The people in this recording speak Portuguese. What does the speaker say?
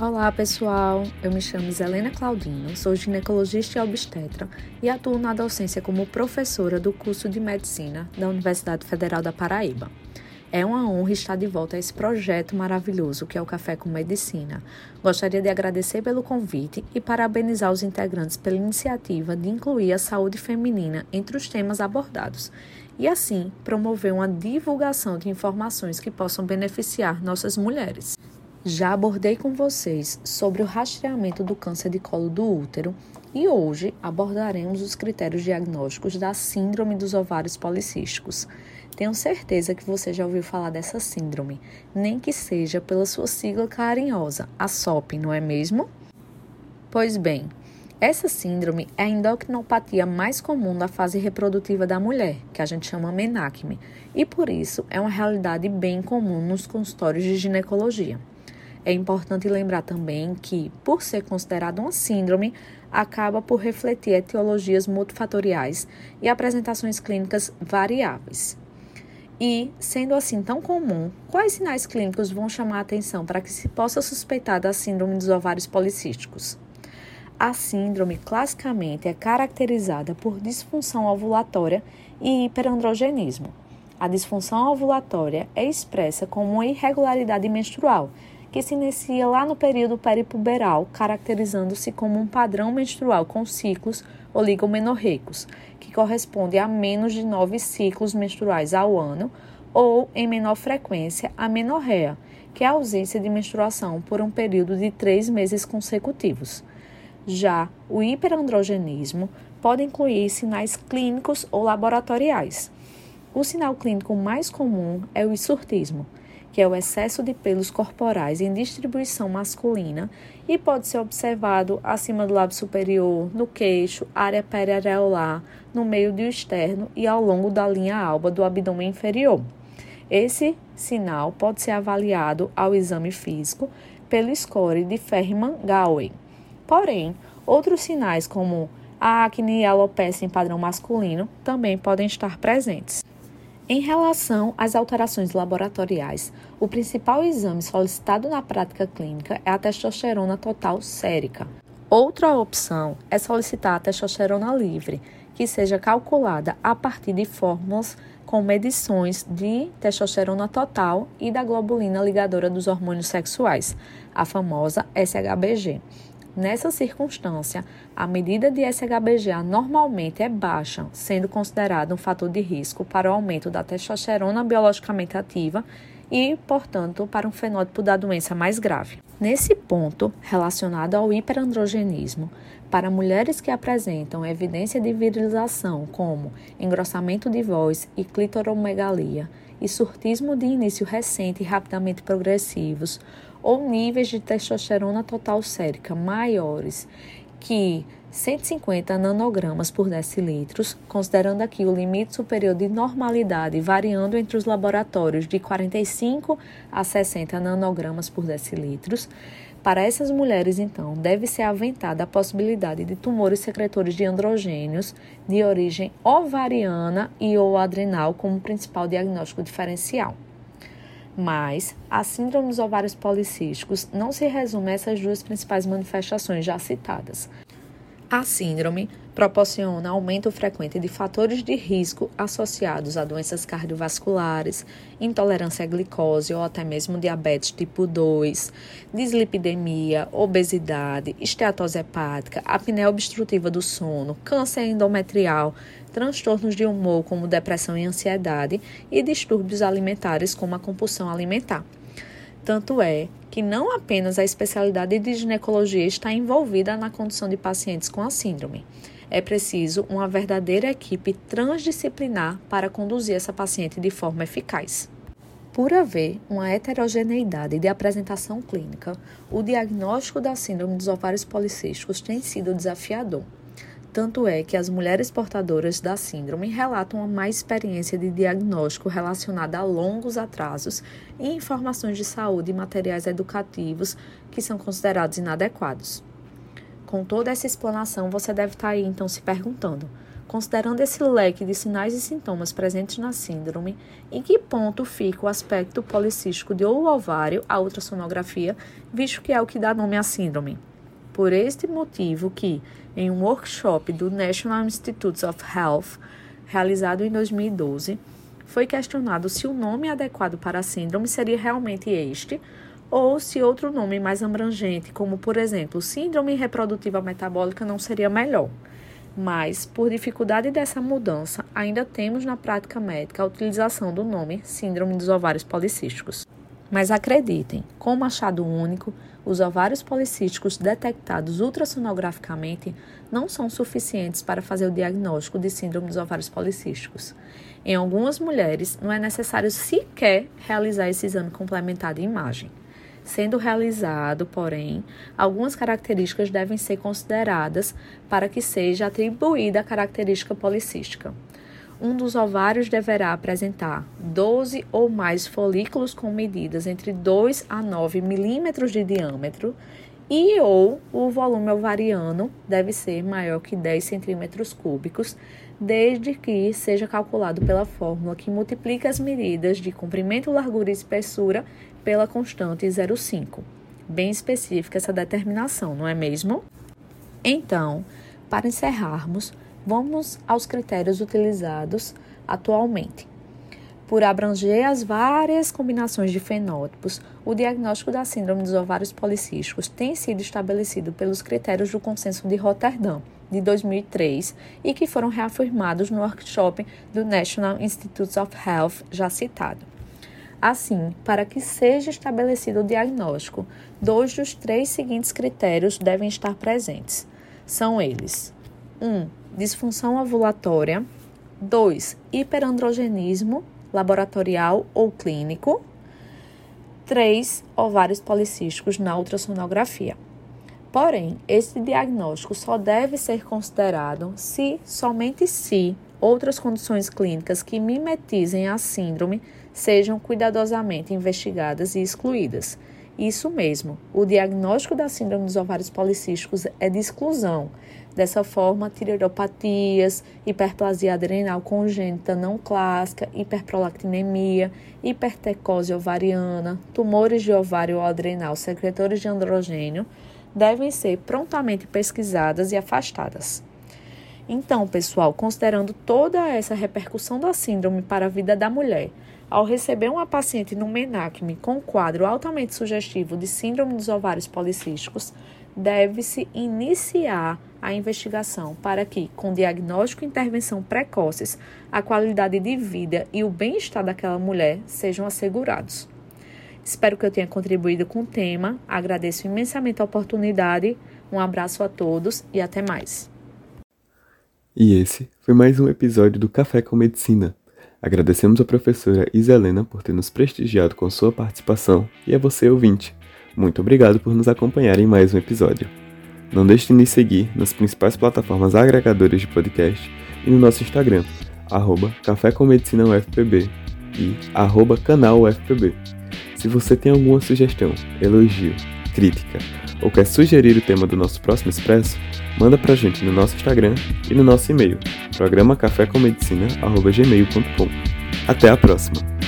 Olá pessoal, eu me chamo Zelena Claudino, sou ginecologista e obstetra e atuo na docência como professora do curso de medicina da Universidade Federal da Paraíba. É uma honra estar de volta a esse projeto maravilhoso que é o Café com Medicina. Gostaria de agradecer pelo convite e parabenizar os integrantes pela iniciativa de incluir a saúde feminina entre os temas abordados e, assim, promover uma divulgação de informações que possam beneficiar nossas mulheres. Já abordei com vocês sobre o rastreamento do câncer de colo do útero e hoje abordaremos os critérios diagnósticos da Síndrome dos Ovários Policísticos. Tenho certeza que você já ouviu falar dessa síndrome, nem que seja pela sua sigla carinhosa, a SOP, não é mesmo? Pois bem, essa síndrome é a endocrinopatia mais comum da fase reprodutiva da mulher, que a gente chama menacme, e por isso é uma realidade bem comum nos consultórios de ginecologia. É importante lembrar também que, por ser considerada uma síndrome, acaba por refletir etiologias multifatoriais e apresentações clínicas variáveis. E, sendo assim tão comum, quais sinais clínicos vão chamar a atenção para que se possa suspeitar da síndrome dos ovários policísticos? A síndrome classicamente é caracterizada por disfunção ovulatória e hiperandrogenismo. A disfunção ovulatória é expressa como uma irregularidade menstrual que se inicia lá no período peripuberal, caracterizando-se como um padrão menstrual com ciclos oligomenorreicos, que corresponde a menos de nove ciclos menstruais ao ano, ou, em menor frequência, a menorreia, que é a ausência de menstruação por um período de três meses consecutivos. Já o hiperandrogenismo pode incluir sinais clínicos ou laboratoriais. O sinal clínico mais comum é o hisurtismo, que é o excesso de pelos corporais em distribuição masculina e pode ser observado acima do lábio superior, no queixo, área periareolar, no meio do externo e ao longo da linha alba do abdômen inferior. Esse sinal pode ser avaliado ao exame físico pelo score de Ferriman-Gawey. Porém, outros sinais como a acne e alopecia em padrão masculino também podem estar presentes. Em relação às alterações laboratoriais, o principal exame solicitado na prática clínica é a testosterona total sérica. Outra opção é solicitar a testosterona livre, que seja calculada a partir de fórmulas com medições de testosterona total e da globulina ligadora dos hormônios sexuais, a famosa SHBG. Nessa circunstância, a medida de SHBG normalmente é baixa, sendo considerado um fator de risco para o aumento da testosterona biologicamente ativa e, portanto, para um fenótipo da doença mais grave. Nesse ponto, relacionado ao hiperandrogenismo, para mulheres que apresentam evidência de virilização, como engrossamento de voz e clitoromegalia, e surtismo de início recente e rapidamente progressivos, ou níveis de testosterona total sérica maiores que 150 nanogramas por decilitros, considerando aqui o limite superior de normalidade variando entre os laboratórios de 45 a 60 nanogramas por decilitros. Para essas mulheres, então, deve ser aventada a possibilidade de tumores secretores de androgênios de origem ovariana e ou adrenal como principal diagnóstico diferencial. Mas a síndrome dos ovários policísticos não se resume a essas duas principais manifestações já citadas. A síndrome proporciona aumento frequente de fatores de risco associados a doenças cardiovasculares, intolerância à glicose ou até mesmo diabetes tipo 2, dislipidemia, obesidade, esteatose hepática, apneia obstrutiva do sono, câncer endometrial, transtornos de humor como depressão e ansiedade e distúrbios alimentares como a compulsão alimentar. Tanto é que não apenas a especialidade de ginecologia está envolvida na condução de pacientes com a síndrome. É preciso uma verdadeira equipe transdisciplinar para conduzir essa paciente de forma eficaz. Por haver uma heterogeneidade de apresentação clínica, o diagnóstico da síndrome dos ovários policísticos tem sido desafiador. Tanto é que as mulheres portadoras da síndrome relatam uma mais experiência de diagnóstico relacionada a longos atrasos e informações de saúde e materiais educativos que são considerados inadequados. Com toda essa explanação, você deve estar aí então se perguntando: considerando esse leque de sinais e sintomas presentes na síndrome, em que ponto fica o aspecto policístico de ou ovário, a ultrassonografia, visto que é o que dá nome à síndrome. Por este motivo que, em um workshop do National Institutes of Health, realizado em 2012, foi questionado se o nome adequado para a síndrome seria realmente este, ou se outro nome mais abrangente, como por exemplo síndrome reprodutiva metabólica, não seria melhor. Mas, por dificuldade dessa mudança, ainda temos na prática médica a utilização do nome Síndrome dos Ovários Policísticos. Mas acreditem, com machado único, os ovários policísticos detectados ultrassonograficamente não são suficientes para fazer o diagnóstico de síndrome dos ovários policísticos. Em algumas mulheres, não é necessário sequer realizar esse exame complementar de imagem. Sendo realizado, porém, algumas características devem ser consideradas para que seja atribuída a característica policística um dos ovários deverá apresentar 12 ou mais folículos com medidas entre 2 a 9 milímetros de diâmetro e ou o volume ovariano deve ser maior que 10 centímetros cúbicos, desde que seja calculado pela fórmula que multiplica as medidas de comprimento, largura e espessura pela constante 0,5. Bem específica essa determinação, não é mesmo? Então, para encerrarmos, Vamos aos critérios utilizados atualmente. Por abranger as várias combinações de fenótipos, o diagnóstico da síndrome dos ovários policísticos tem sido estabelecido pelos critérios do Consenso de Roterdã, de 2003, e que foram reafirmados no workshop do National Institutes of Health, já citado. Assim, para que seja estabelecido o diagnóstico, dois dos três seguintes critérios devem estar presentes. São eles: 1. Um, disfunção ovulatória. 2. Hiperandrogenismo laboratorial ou clínico. 3. Ovários policísticos na ultrassonografia. Porém, esse diagnóstico só deve ser considerado se, somente se, outras condições clínicas que mimetizem a síndrome sejam cuidadosamente investigadas e excluídas. Isso mesmo, o diagnóstico da síndrome dos ovários policísticos é de exclusão Dessa forma, tireoidopatias, hiperplasia adrenal congênita não clássica, hiperprolactinemia, hipertecose ovariana, tumores de ovário ou adrenal secretores de androgênio devem ser prontamente pesquisadas e afastadas. Então, pessoal, considerando toda essa repercussão da síndrome para a vida da mulher, ao receber uma paciente no MENACME com quadro altamente sugestivo de síndrome dos ovários policísticos, deve-se iniciar a investigação para que, com diagnóstico e intervenção precoces, a qualidade de vida e o bem-estar daquela mulher sejam assegurados. Espero que eu tenha contribuído com o tema. Agradeço imensamente a oportunidade. Um abraço a todos e até mais. E esse foi mais um episódio do Café com Medicina. Agradecemos a professora Iselena por ter nos prestigiado com sua participação e a você, ouvinte. Muito obrigado por nos acompanhar em mais um episódio. Não deixe de nos seguir nas principais plataformas agregadoras de podcast e no nosso Instagram, arroba Café com Medicina UFPB e arroba canal UFPB. Se você tem alguma sugestão, elogio, crítica ou quer sugerir o tema do nosso próximo Expresso, manda pra gente no nosso Instagram e no nosso e-mail, programa café com medicina, arroba gmail.com. Até a próxima!